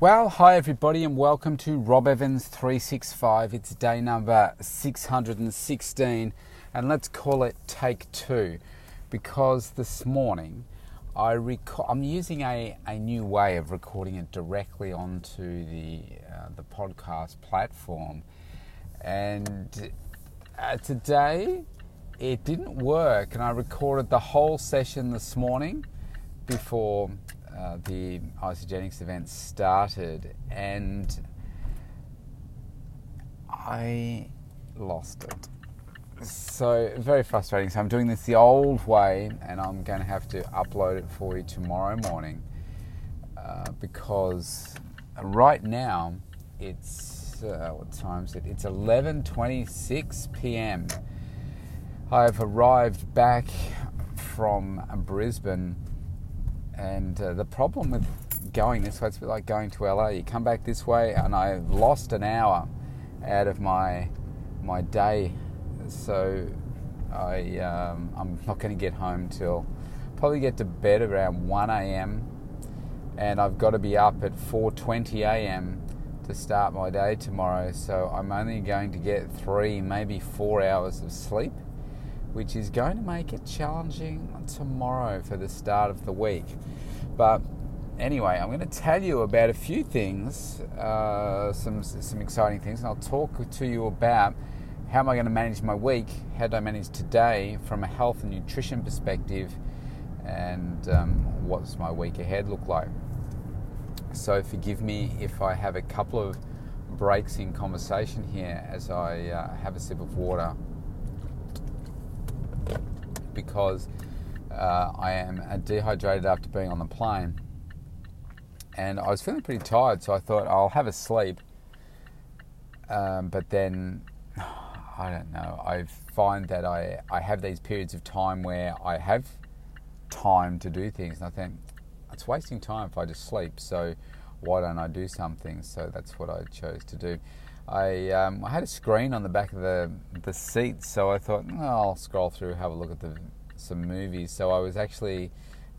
Well, hi everybody, and welcome to Rob Evans 365. It's day number 616, and let's call it take two because this morning I rec- I'm using a, a new way of recording it directly onto the, uh, the podcast platform. And uh, today it didn't work, and I recorded the whole session this morning before uh, the Isagenix event started, and I lost it. So very frustrating. So I'm doing this the old way, and I'm going to have to upload it for you tomorrow morning uh, because right now it's uh, what time is it? It's 11:26 p.m. I've arrived back from Brisbane and uh, the problem with going this way, it's a bit like going to LA. You come back this way, and I've lost an hour out of my my day. So I um, I'm not going to get home till probably get to bed around 1 a.m. and I've got to be up at 4:20 a.m. to start my day tomorrow. So I'm only going to get three, maybe four hours of sleep which is going to make it challenging tomorrow for the start of the week. But anyway, I'm going to tell you about a few things, uh, some some exciting things, and I'll talk to you about how am I going to manage my week, how do I manage today from a health and nutrition perspective, and um, what's my week ahead look like. So forgive me if I have a couple of breaks in conversation here as I uh, have a sip of water because uh, I am dehydrated after being on the plane. And I was feeling pretty tired, so I thought I'll have a sleep. Um, but then, I don't know, I find that I, I have these periods of time where I have time to do things, and I think it's wasting time if I just sleep, so why don't I do something? So that's what I chose to do. I, um, I had a screen on the back of the the seat, so I thought oh, I'll scroll through, have a look at the some movies. So I was actually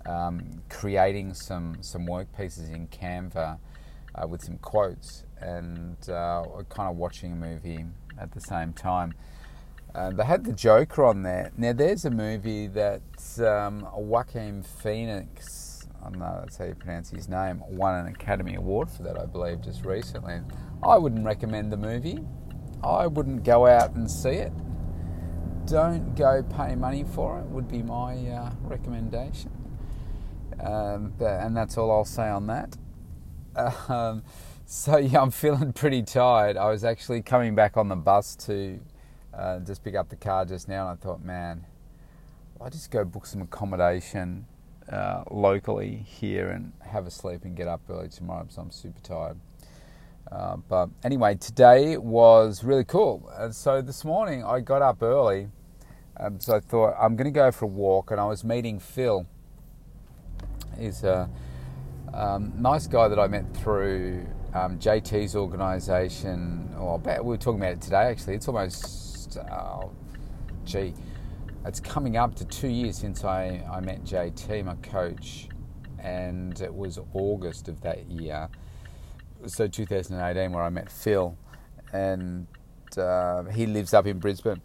um, creating some some work pieces in Canva uh, with some quotes and uh, kind of watching a movie at the same time. Uh, they had the Joker on there. Now there's a movie that um, Joaquin Phoenix I don't know that's how you pronounce his name, won an Academy Award for that, I believe, just recently. I wouldn't recommend the movie. I wouldn't go out and see it. Don't go pay money for it, would be my uh, recommendation. Um, but, and that's all I'll say on that. Um, so, yeah, I'm feeling pretty tired. I was actually coming back on the bus to uh, just pick up the car just now, and I thought, man, I just go book some accommodation uh, locally here and have a sleep and get up early tomorrow because I'm super tired. Uh, but anyway, today was really cool. And so this morning I got up early. Um, so I thought I'm going to go for a walk, and I was meeting Phil. He's a um, nice guy that I met through um, JT's organisation. Or we were talking about it today. Actually, it's almost oh, gee, it's coming up to two years since I, I met JT, my coach, and it was August of that year, so 2018, where I met Phil, and uh, he lives up in Brisbane.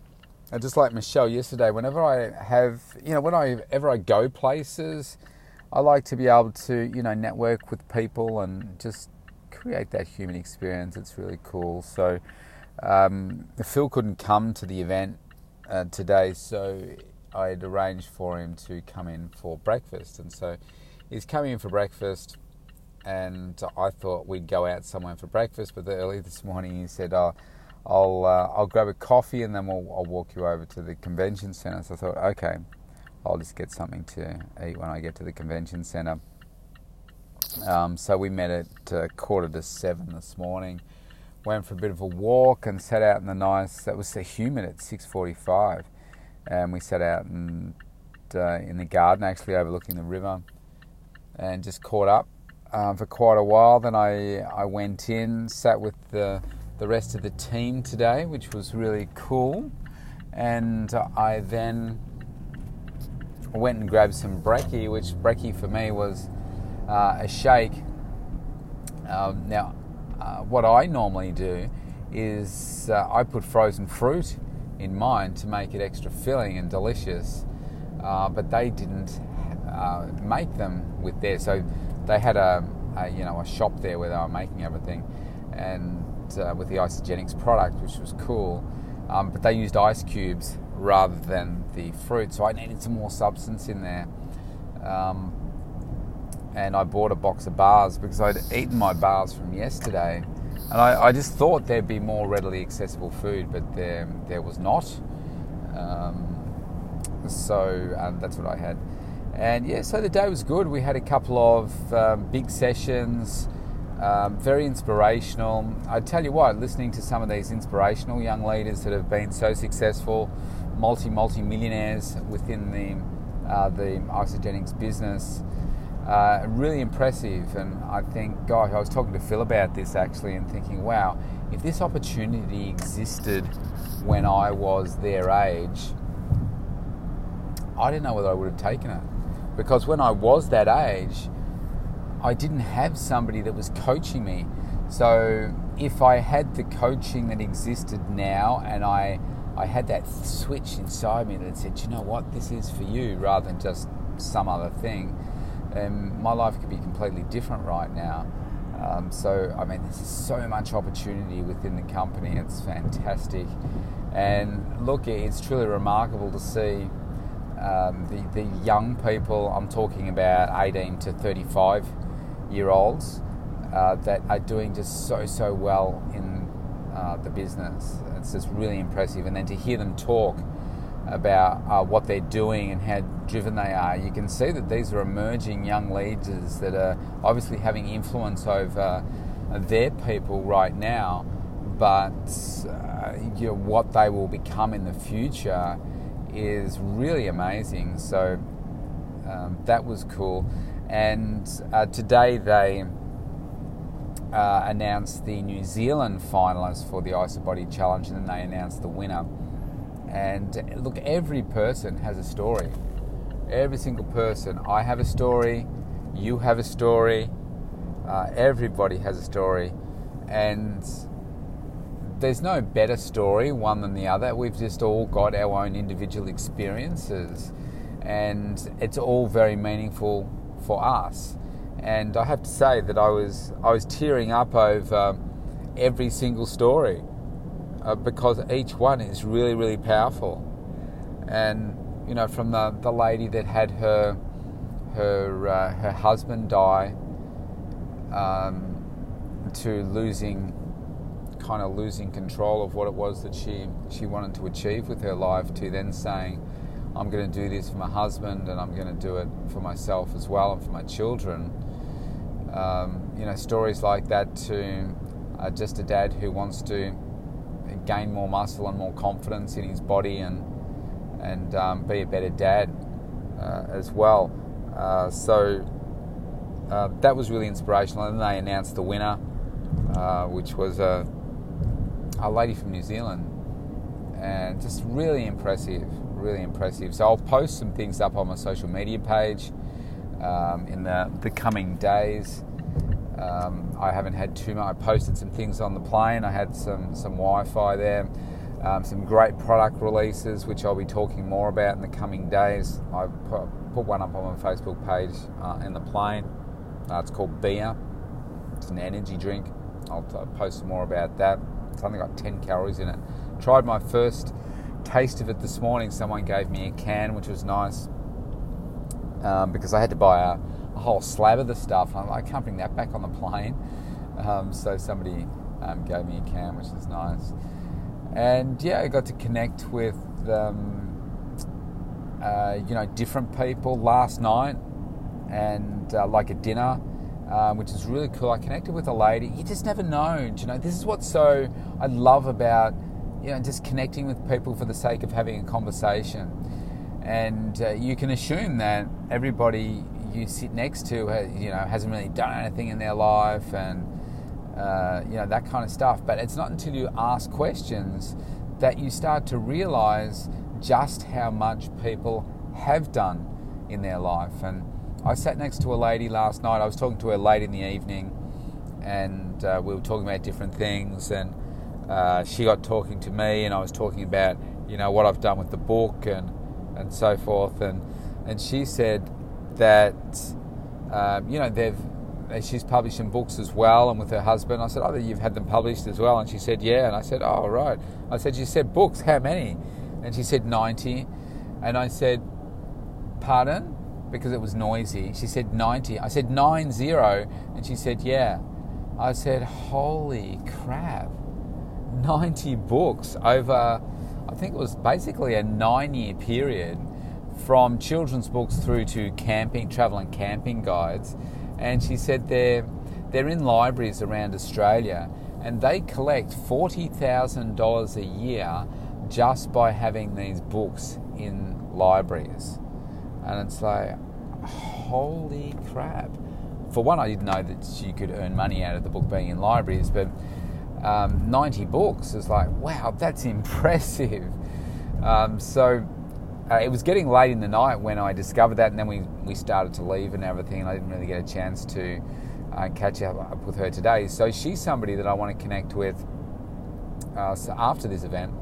And just like Michelle yesterday, whenever I have, you know, whenever I go places, I like to be able to, you know, network with people and just create that human experience. It's really cool. So um, Phil couldn't come to the event uh, today, so I had arranged for him to come in for breakfast, and so he's coming in for breakfast. And I thought we'd go out somewhere for breakfast, but early this morning he said, oh, "I'll uh, I'll grab a coffee and then we'll, I'll walk you over to the convention centre." So I thought, okay, I'll just get something to eat when I get to the convention centre. Um, so we met at uh, quarter to seven this morning went for a bit of a walk and sat out in the nice. It was so humid at 6:45, and we sat out and uh, in the garden, actually overlooking the river, and just caught up um, for quite a while. Then I I went in, sat with the the rest of the team today, which was really cool, and I then went and grabbed some brekkie, which brekkie for me was uh, a shake Um, now, uh, what I normally do is uh, I put frozen fruit in mine to make it extra filling and delicious, uh, but they didn't uh, make them with theirs. So they had a, a, you know a shop there where they were making everything, and uh, with the Isagenix product, which was cool. Um, but they used ice cubes rather than the fruit, so I needed some more substance in there. Um, and I bought a box of bars because I'd eaten my bars from yesterday, and I, I just thought there'd be more readily accessible food, but there there was not. Um, so um, that's what I had, and yeah, so the day was good. We had a couple of um, big sessions. Um, very inspirational. I tell you what, listening to some of these inspirational young leaders that have been so successful, multi multi millionaires within the uh, the Isagenix business, uh, really impressive. And I think, gosh, I was talking to Phil about this actually, and thinking, wow, if this opportunity existed when I was their age, I don't know whether I would have taken it, because when I was that age I didn't have somebody that was coaching me. So if I had the coaching that existed now and I I had that switch inside me that said, you know what, this is for you rather than just some other thing, um, my life could be completely different right now. Um, so, I mean, there's so much opportunity within the company. It's fantastic. And look, it's truly remarkable to see um, the, the young people, I'm talking about 18 to 35 year olds uh, that are doing just so, so well in uh, the business. It's just really impressive. And then to hear them talk about uh, what they're doing and how driven they are, you can see that these are emerging young leaders that are obviously having influence over their people right now, but uh, you know, what they will become in the future is really amazing. So um, that was cool. And uh, today they uh, announced the New Zealand finalists for the IsaBody Challenge, and then they announced the winner. And look, every person has a story. Every single person. I have a story. You have a story. Uh, everybody has a story, and there's no better story one than the other. We've just all got our own individual experiences, and it's all very meaningful for us. And I have to say that I was I was tearing up over every single story uh, because each one is really really powerful. And you know, from the the lady that had her her uh, her husband die um, to losing kind of losing control of what it was that she she wanted to achieve with her life to then saying I'm going to do this for my husband and I'm going to do it for myself as well and for my children. Um, you know, stories like that to uh, just a dad who wants to gain more muscle and more confidence in his body and and um, be a better dad uh, as well. Uh, so uh, that was really inspirational. And they announced the winner, uh, which was a, a lady from New Zealand, and just really impressive really impressive. So I'll post some things up on my social media page um, in the, the coming days. Um, I haven't had too much. I posted some things on the plane. I had some some Wi-Fi there, um, some great product releases, which I'll be talking more about in the coming days. I put, put one up on my Facebook page uh, in the plane. Uh, it's called Beer. It's an energy drink. I'll t- post more about that. It's only got 10 calories in it. Tried my first taste of it this morning. Someone gave me a can, which was nice um, because I had to buy a, a, whole slab of the stuff. I'm, I can't bring that back on the plane. Um, so somebody um, gave me a can, which is nice. And yeah, I got to connect with um, uh, you know different people last night, and uh, like a dinner. Um, which is really cool. I connected with a lady. You just never know. You know, this is what's so I love about you know, just connecting with people for the sake of having a conversation. And uh, you can assume that everybody you sit next to, has, you know, hasn't really done anything in their life and uh, you know that kind of stuff. But it's not until you ask questions that you start to realize just how much people have done in their life. And I sat next to a lady last night. I was talking to her late in the evening, and uh, we were talking about different things, and uh, she got talking to me, and I was talking about you know what I've done with the book and and so forth, and and she said that um, you know they've she's publishing books as well, and with her husband. I said, "Oh, you've had them published as well," and she said, "Yeah." And I said, "Oh, right." I said, "You said books? How many?" And she said, 90. And I said, "Pardon?" Because it was noisy. She said, 90. I said, 90. And she said, "Yeah." I said, "Holy crap!" 90 books over. I think it was basically a nine-year period from children's books through to camping, travel and camping guides and she said they're they're in libraries around Australia, and they collect forty thousand dollars a year just by having these books in libraries, and it's like, holy crap! For one, I didn't know that you could earn money out of the book being in libraries, but um, 90 books is like, wow, that's impressive. Um, so uh, it was getting late in the night when I discovered that, and then we, we started to leave and everything, and I didn't really get a chance to uh, catch up, with her today. So she's somebody that I want to connect with uh, so after this event.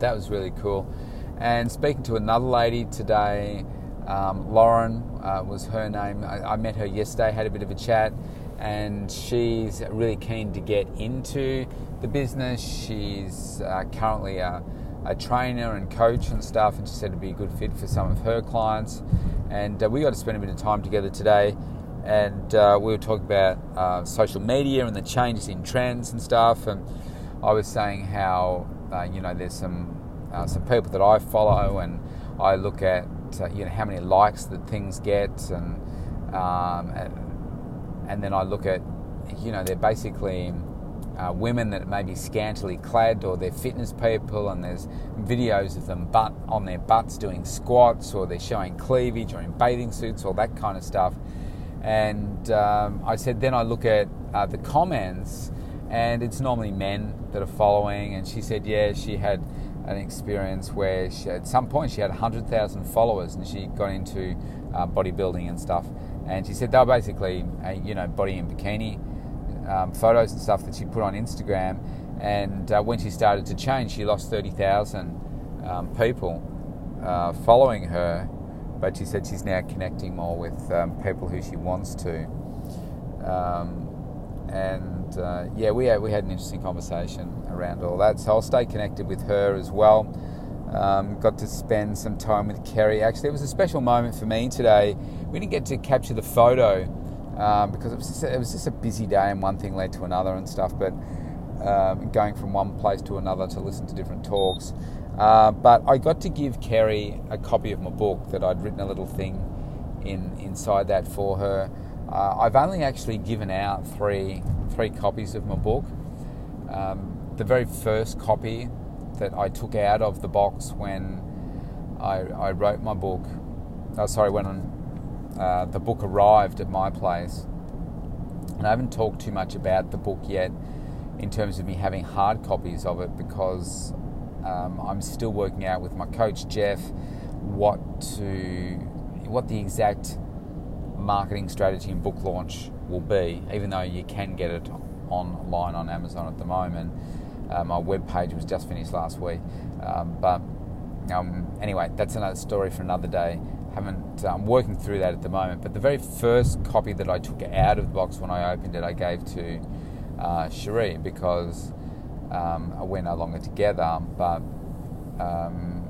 That was really cool. And speaking to another lady today, um, Lauren uh, was her name. I, I met her yesterday, had a bit of a chat, and she's really keen to get into the business. She's uh, currently a a trainer and coach and stuff, and she said it'd be a good fit for some of her clients. And uh, we got to spend a bit of time together today, and uh, we were talking about uh, social media and the changes in trends and stuff. And I was saying how uh, you know there's some some people that I follow, and I look at uh, you know how many likes that things get, and, um, and then I look at you know they're basically uh, women that may be scantily clad or they're fitness people and there's videos of them butt on their butts doing squats or they're showing cleavage or in bathing suits all that kind of stuff. And um, i said then i look at uh, the comments and it's normally men that are following and she said yeah she had an experience where she, at some point she had 100000 followers and she got into uh, bodybuilding and stuff and she said they were basically a, you know body in bikini um, photos and stuff that she put on Instagram. And uh, when she started to change, she lost 30,000 um, people uh, following her. But she said she's now connecting more with um, people who she wants to. Um, uh, yeah, we had, we had an interesting conversation around all that. So I'll stay connected with her as well. Um, got to spend some time with Kerri. Actually, it was a special moment for me today. We didn't get to capture the photo um, because it was, just, it was just a busy day and one thing led to another and stuff. But um, going from one place to another to listen to different talks. Uh, but I got to give Kerri a copy of my book that I'd written a little thing in inside that for her. Uh, I've only actually given out three three copies of my book. Um, the very first copy that I took out of the box when I, I wrote my book. Oh, sorry, when uh, the book arrived at my place. And I haven't talked too much about the book yet in terms of me having hard copies of it because um, I'm still working out with my coach Jeff what to what the exact marketing strategy and book launch will be. Even though you can get it online on Amazon at the moment, uh, my web page was just finished last week. Um, but um, anyway, that's another story for another day haven't. I'm working through that at the moment. But the very first copy that I took out of the box when I opened it, I gave to uh, Cherie because um, we're no longer together. But um,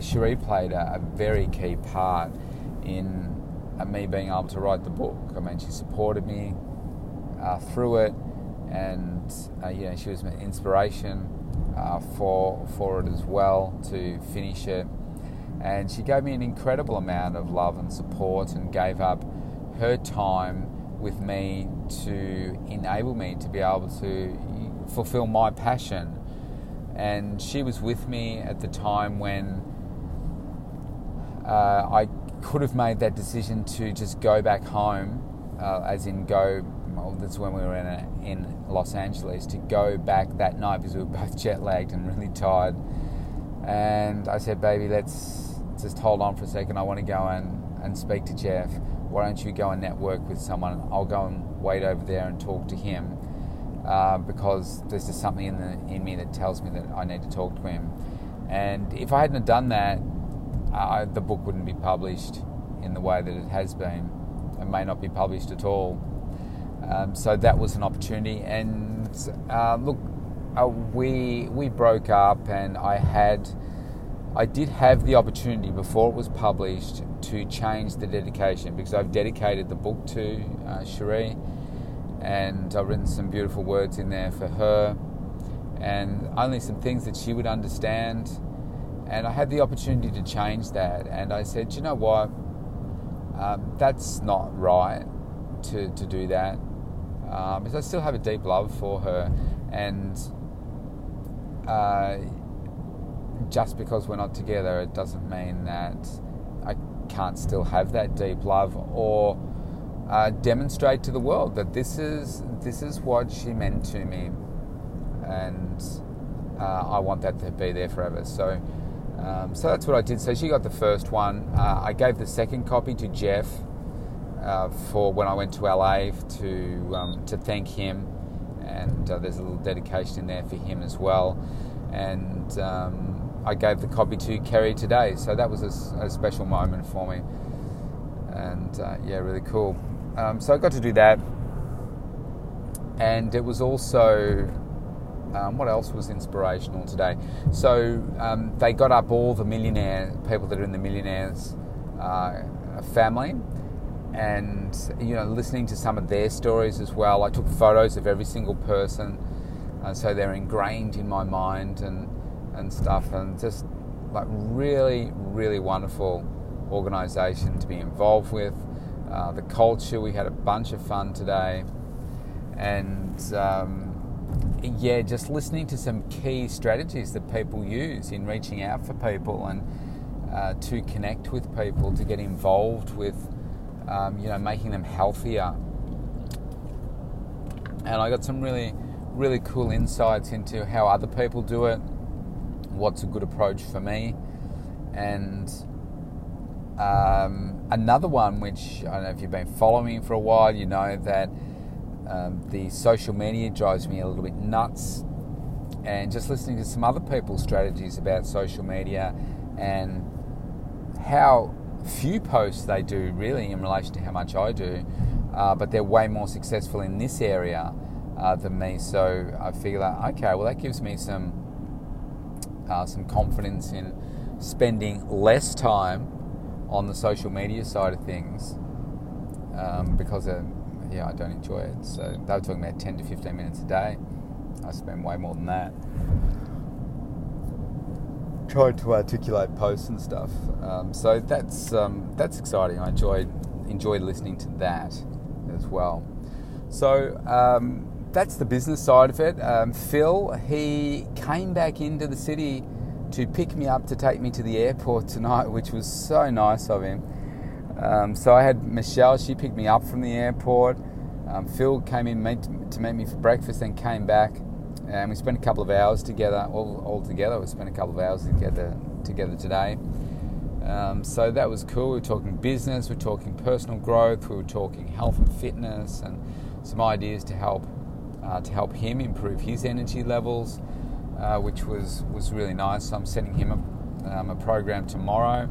Cherie played a, a, very key part in uh, me being able to write the book. I mean, she supported me uh, through it, and uh, you know, she was an inspiration uh, for for it as well to finish it and she gave me an incredible amount of love and support and gave up her time with me to enable me to be able to fulfill my passion. And she was with me at the time when uh, I could have made that decision to just go back home, uh, as in go. Well, that's when we were in, a, in Los Angeles to go back that night because we were both jet lagged and really tired. And I said, "Baby, let's just hold on for a second. I want to go and, and speak to Jeff. why don't you go and network with someone? I'll go and wait over there and talk to him uh, because there's just something in, the, in me that tells me that I need to talk to him. And if I hadn't have done that, uh, the book wouldn't be published in the way that it has been. It may not be published at all. Um, so that was an opportunity. And uh, look, uh, we we broke up, and I had I did have the opportunity before it was published to change the dedication because I've dedicated the book to uh, Cherie, and I've written some beautiful words in there for her, and only some things that she would understand. And I had the opportunity to change that, and I said, you know what, um, that's not right to to do that, um, because I still have a deep love for her, and. Uh, just because we're not together, it doesn't mean that I can't still have that deep love or uh, demonstrate to the world that this is this is what she meant to me, and uh, I want that to be there forever. So. Um, so that's what I did. So she got the first one. Uh, I gave the second copy to Jeff uh, for when I went to LA to um, to thank him, and uh, there's a little dedication in there for him as well. And um, I gave the copy to Kerri today. So that was a, a special moment for me. And uh, yeah, really cool. Um, so I got to do that. And it was also, um, what else was inspirational today? So um, they got up all the millionaire people that are in the millionaires uh, family and you know listening to some of their stories as well i took photos of every single person uh, so they're ingrained in my mind and and stuff, and just like really, really wonderful organisation to be involved with. Uh, the culture, we had a bunch of fun today, and um, yeah, just listening to some key strategies that people use in reaching out for people and uh, to connect with people, to get involved with, um, you know, making them healthier. And I got some really, really cool insights into how other people do it what's a good approach for me. And um, another one, which I don't know if you've been following for a while, you know that um, the social media drives me a little bit nuts. And just listening to some other people's strategies about social media and how few posts they do really in relation to how much I do, uh, but they're way more successful in this area uh, than me. So I feel that okay, well that gives me some uh, some confidence in spending less time on the social media side of things um, because uh, yeah I don't enjoy it. So they were talking about 10 to 15 minutes a day. I spend way more than that. Trying to articulate posts and stuff. Um, so that's um, that's exciting. I enjoyed enjoyed listening to that as well. So um, that's the business side of it. Um, Phil, he came back into the city to pick me up to take me to the airport tonight, which was so nice of him. Um, so I had Michelle, she picked me up from the airport. Um, Phil came in meet, to meet me for breakfast, then came back, and we spent a couple of hours together. All, all together, we spent a couple of hours together together today. Um, so that was cool. We were talking business, we were talking personal growth, we were talking health and fitness, and some ideas to help uh, to help him improve his energy levels, uh, which was, was really nice. So I'm sending him a, um, a program tomorrow.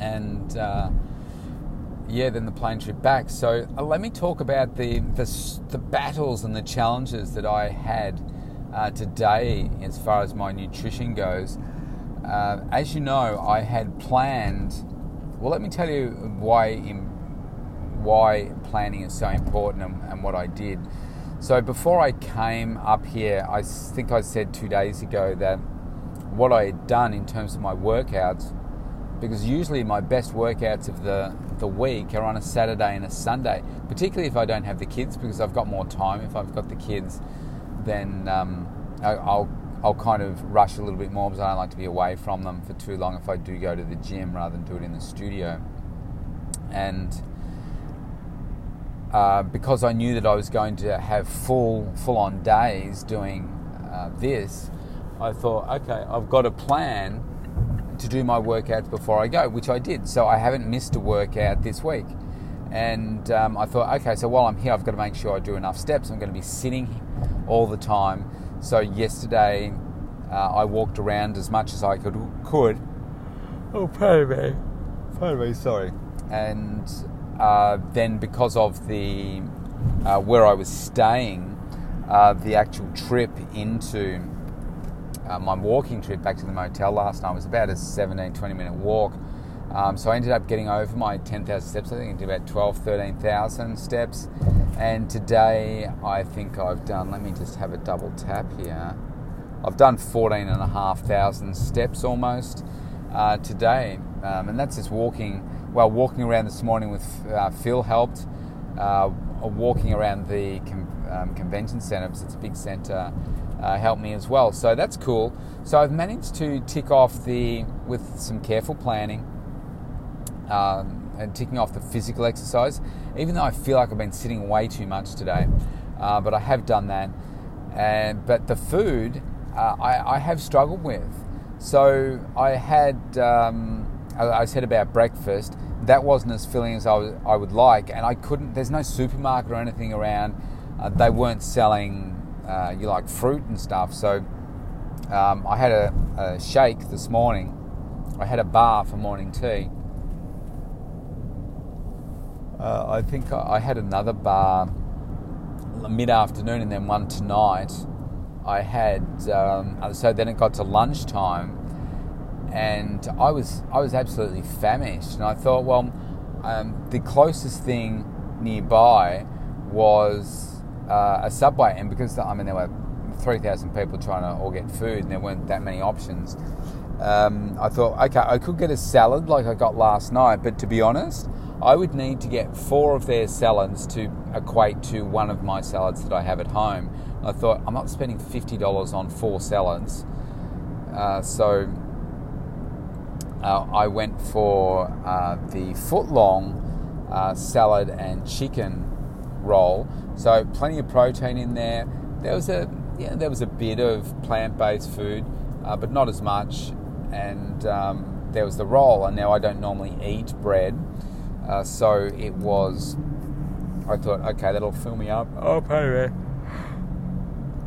And uh, yeah, then the plane trip back. So uh, let me talk about the, the, the, battles and the challenges that I had uh, today as far as my nutrition goes. Uh, as you know, I had planned. Well, let me tell you why why planning is so important and, and what I did. So before I came up here, I think I said two days ago that what I had done in terms of my workouts, because usually my best workouts of the, the week are on a Saturday and a Sunday, particularly if I don't have the kids, because I've got more time. If I've got the kids, then um, I'll, I'll kind of rush a little bit more because I don't like to be away from them for too long if I do go to the gym rather than do it in the studio. And uh, because I knew that I was going to have full full on days doing uh, this, I thought, okay, I've got a plan to do my workouts before I go, which I did. So I haven't missed a workout this week. And um, I thought, okay, so while I'm here, I've got to make sure I do enough steps. I'm going to be sitting all the time. So yesterday, uh, I walked around as much as I could. Could. Oh, pardon me. Pardon me. Sorry. And uh, then, because of the uh, where I was staying, uh, the actual trip into uh, my walking trip back to the motel last night was about a 17, 20 minute walk. Um, so I ended up getting over my 10,000 steps. I think I did about 12, 13,000 steps. And today I think I've done, let me just have a double tap here. I've done 14,500 steps almost uh, today. Um, and that's just walking, well, walking around this morning with uh, Phil helped. Uh, walking around the um, convention centre, because it's a big centre, uh, helped me as well. So that's cool. So I've managed to tick off the, with some careful planning, um, and ticking off the physical exercise, even though I feel like I've been sitting way too much today. Uh, but I have done that. And, but the food uh, I, I, have struggled with. So I had, um, I said about breakfast, that wasn't as filling as I, was, I would like, and I couldn't. There's no supermarket or anything around. Uh, they weren't selling uh, you like fruit and stuff. So um, I had a, a, shake this morning. I had a bar for morning tea. Uh, I think I had another bar mid afternoon and then one tonight. I had um, so then it got to lunchtime and I was I was absolutely famished and I thought well um, the closest thing nearby was uh, a subway, and because I mean there were three thousand people trying to all get food, and there weren't that many options. Um, I thought, okay, I could get a salad like I got last night, but to be honest, I would need to get four of their salads to equate to one of my salads that I have at home. I thought I'm not spending fifty dollars on four salads, uh, so uh, I went for uh, the foot long uh, salad and chicken roll. So plenty of protein in there. There was a yeah, there was a bit of plant-based food, uh, but not as much. And um, there was the roll. And now I don't normally eat bread, uh, so it was. I thought, okay, that'll fill me up. Oh, pay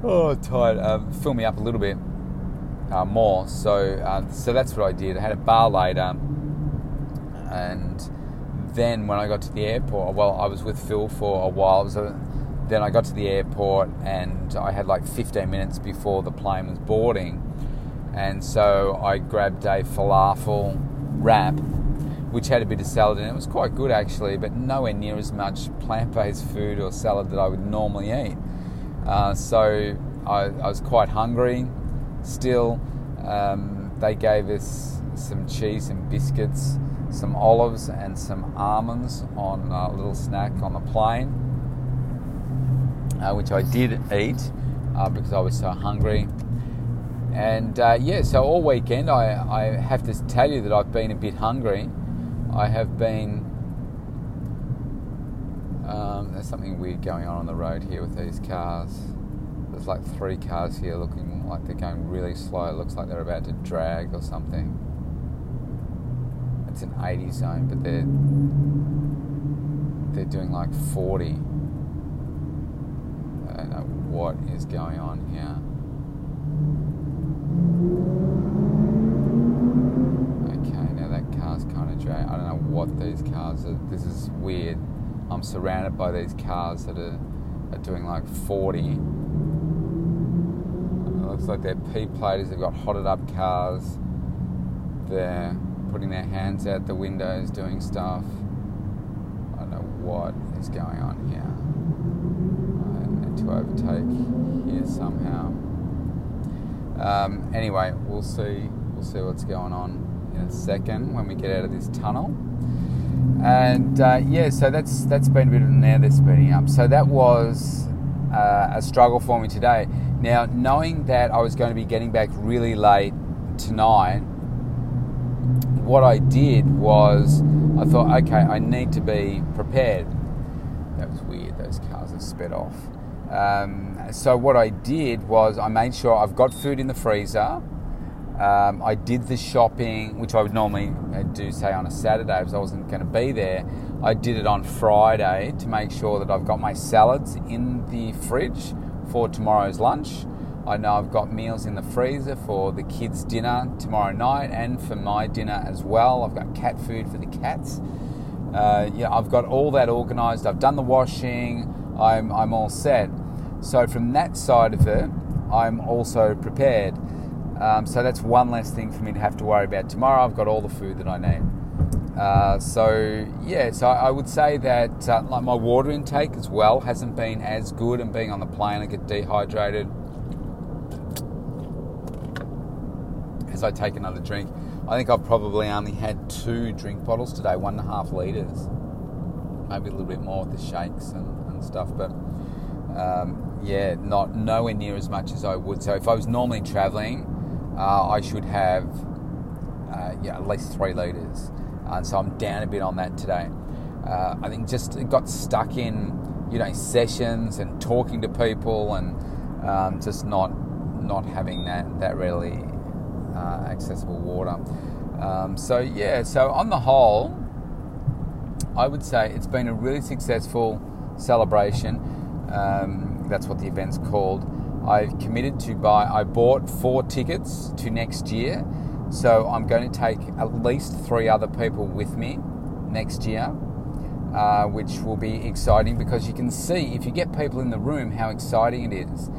Oh, tired. Um, fill me up a little bit uh, more. So, uh, so that's what I did. I had a bar later, and then when I got to the airport, well, I was with Phil for a while. A, then I got to the airport and I had like 15 minutes before the plane was boarding. And so I grabbed a falafel wrap, which had a bit of salad in it. It was quite good actually, but nowhere near as much plant based food or salad that I would normally eat. Uh, so I, I, was quite hungry still. Um, they gave us some cheese and biscuits some olives and some almonds on a little snack on the plane, uh, which I did eat uh, because I was so hungry. And uh, yeah, so all weekend I, I have to tell you that I've been a bit hungry. I have been. Um, there's something weird going on on the road here with these cars. There's like three cars here looking like they're going really slow. It looks like they're about to drag or something it's an 80 zone, but they're they're doing like 40. What is going on here. Okay, now that car's kind of drag. I don't know what these cars are. This is weird. I'm surrounded by these cars that are, are doing like 40. It looks like they're P platers. They've got hotted up cars. They're putting their hands out the windows, doing stuff. I don't know what is going on here. Overtake here somehow. Um, anyway, we'll see. We'll see what's going on in a second when we get out of this tunnel. And uh, yeah, so that's that's been a bit of now they're speeding up. So that was uh, a struggle for me today. Now, knowing that I was going to be getting back really late tonight, what I did was I thought, okay, I need to be prepared. That was weird. Those cars have sped off. Um, so what I did was I made sure I've got food in the freezer. Um, I did the shopping, which I would normally uh, do, say, on a Saturday because I wasn't going to be there. I did it on Friday to make sure that I've got my salads in the fridge for tomorrow's lunch. I know I've got meals in the freezer for the kids' dinner tomorrow night and for my dinner as well. I've got cat food for the cats. Uh, yeah, I've got all that organised. I've done the washing. I'm, I'm all set. So from that side of it, I'm also prepared. Um, so that's one less thing for me to have to worry about tomorrow. I've got all the food that I need. Uh, so yeah, so I would say that uh, like my water intake as well hasn't been as good, and being on the plane, I get dehydrated. As I take another drink, I think I've probably only had two drink bottles today, one and a half liters, maybe a little bit more with the shakes and, and stuff, but. Um, yeah, not nowhere near as much as I would. So if I was normally traveling, uh, I should have uh, yeah at least three liters, and so I'm down a bit on that today. Uh, I think just got stuck in you know sessions and talking to people and um, just not not having that that readily uh, accessible water. Um, so yeah, so on the whole, I would say it's been a really successful celebration. Um, that's what the event's called. I've committed to buy, I bought four tickets to next year. So I'm going to take at least three other people with me next year, uh, which will be exciting because you can see if you get people in the room how exciting it is.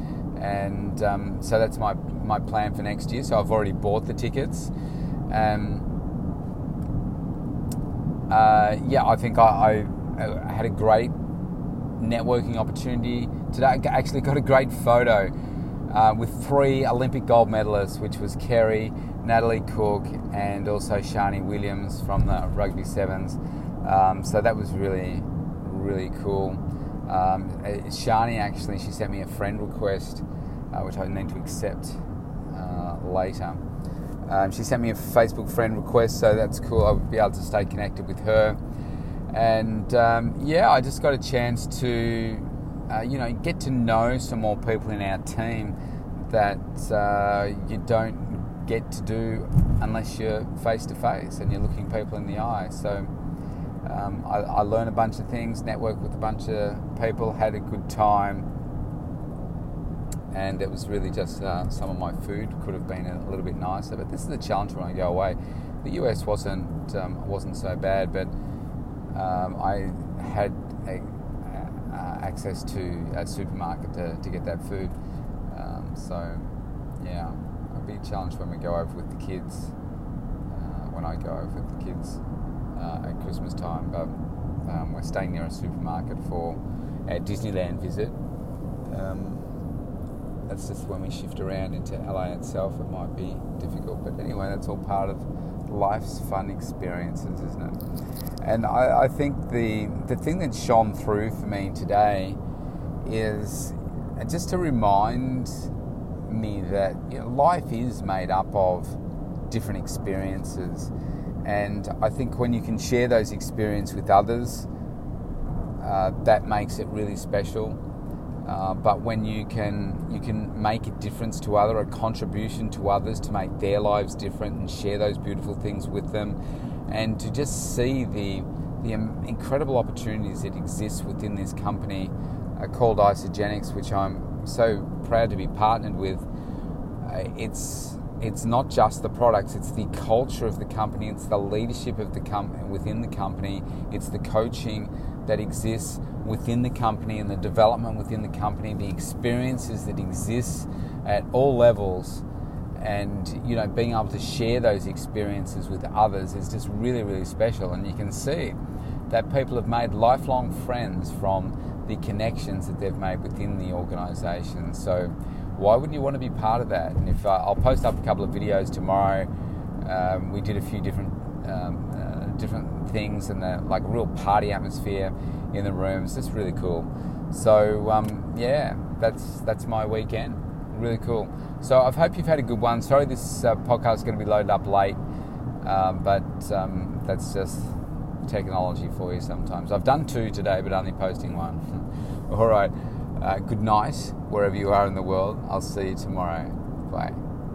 And um, so that's my, my plan for next year. So I've already bought the tickets. Um, uh, yeah, I think I, I, had a great networking opportunity today. I actually got a great photo uh, with three Olympic gold medalists, which was Kerri, Natalie Cook, and also Sharni Williams from the Rugby Sevens. Um, so that was really, really cool. Um, Sharni actually, she sent me a friend request, uh, which I need to accept uh, later. Um, she sent me a Facebook friend request, so that's cool. I'll be able to stay connected with her. And um, yeah, I just got a chance to uh, you know, get to know some more people in our team that uh, you don't get to do unless you're face to face and you're looking people in the eye. So um, I, I learned a bunch of things, networked with a bunch of people, had a good time, and it was really just uh, some of my food could have been a little bit nicer. But this is the challenge when I go away. The US wasn't um, wasn't so bad, but um, I had a access to a supermarket to, to get that food. Um, so, yeah, it'll be a challenge when we go over with the kids, uh, when I go over with the kids uh, at Christmas time. But um, we're staying near a supermarket for our Disneyland visit. Um, that's just when we shift around into LA itself, it might be difficult. But anyway, that's all part of life's fun experiences, isn't it? And I, I, think the the thing that shone through for me today is just to remind me that you know, life is made up of different experiences, and I think when you can share those experiences with others, uh, that makes it really special. Uh, but when you can you can make a difference to other, a contribution to others to make their lives different and share those beautiful things with them, and to just see the the incredible opportunities that exist within this company uh, called Isagenix, which I'm so proud to be partnered with. Uh, it's it's not just the products; it's the culture of the company, it's the leadership of the com- within the company, it's the coaching that exists within the company and the development within the company, the experiences that exist at all levels, and you know being able to share those experiences with others is just really really special. And you can see that people have made lifelong friends from the connections that they've made within the organisation. So why wouldn't you want to be part of that? And if uh, I'll post up a couple of videos tomorrow, um, we did a few different um, uh, different things and the like real party atmosphere in the rooms. It's really cool. So um, yeah, that's that's my weekend. Really cool. So I hope you've had a good one. Sorry, this uh, podcast is going to be loaded up late, um, but um, that's just technology for you sometimes. I've done two today, but only posting one. All right. Uh, good night, wherever you are in the world. I'll see you tomorrow. Bye.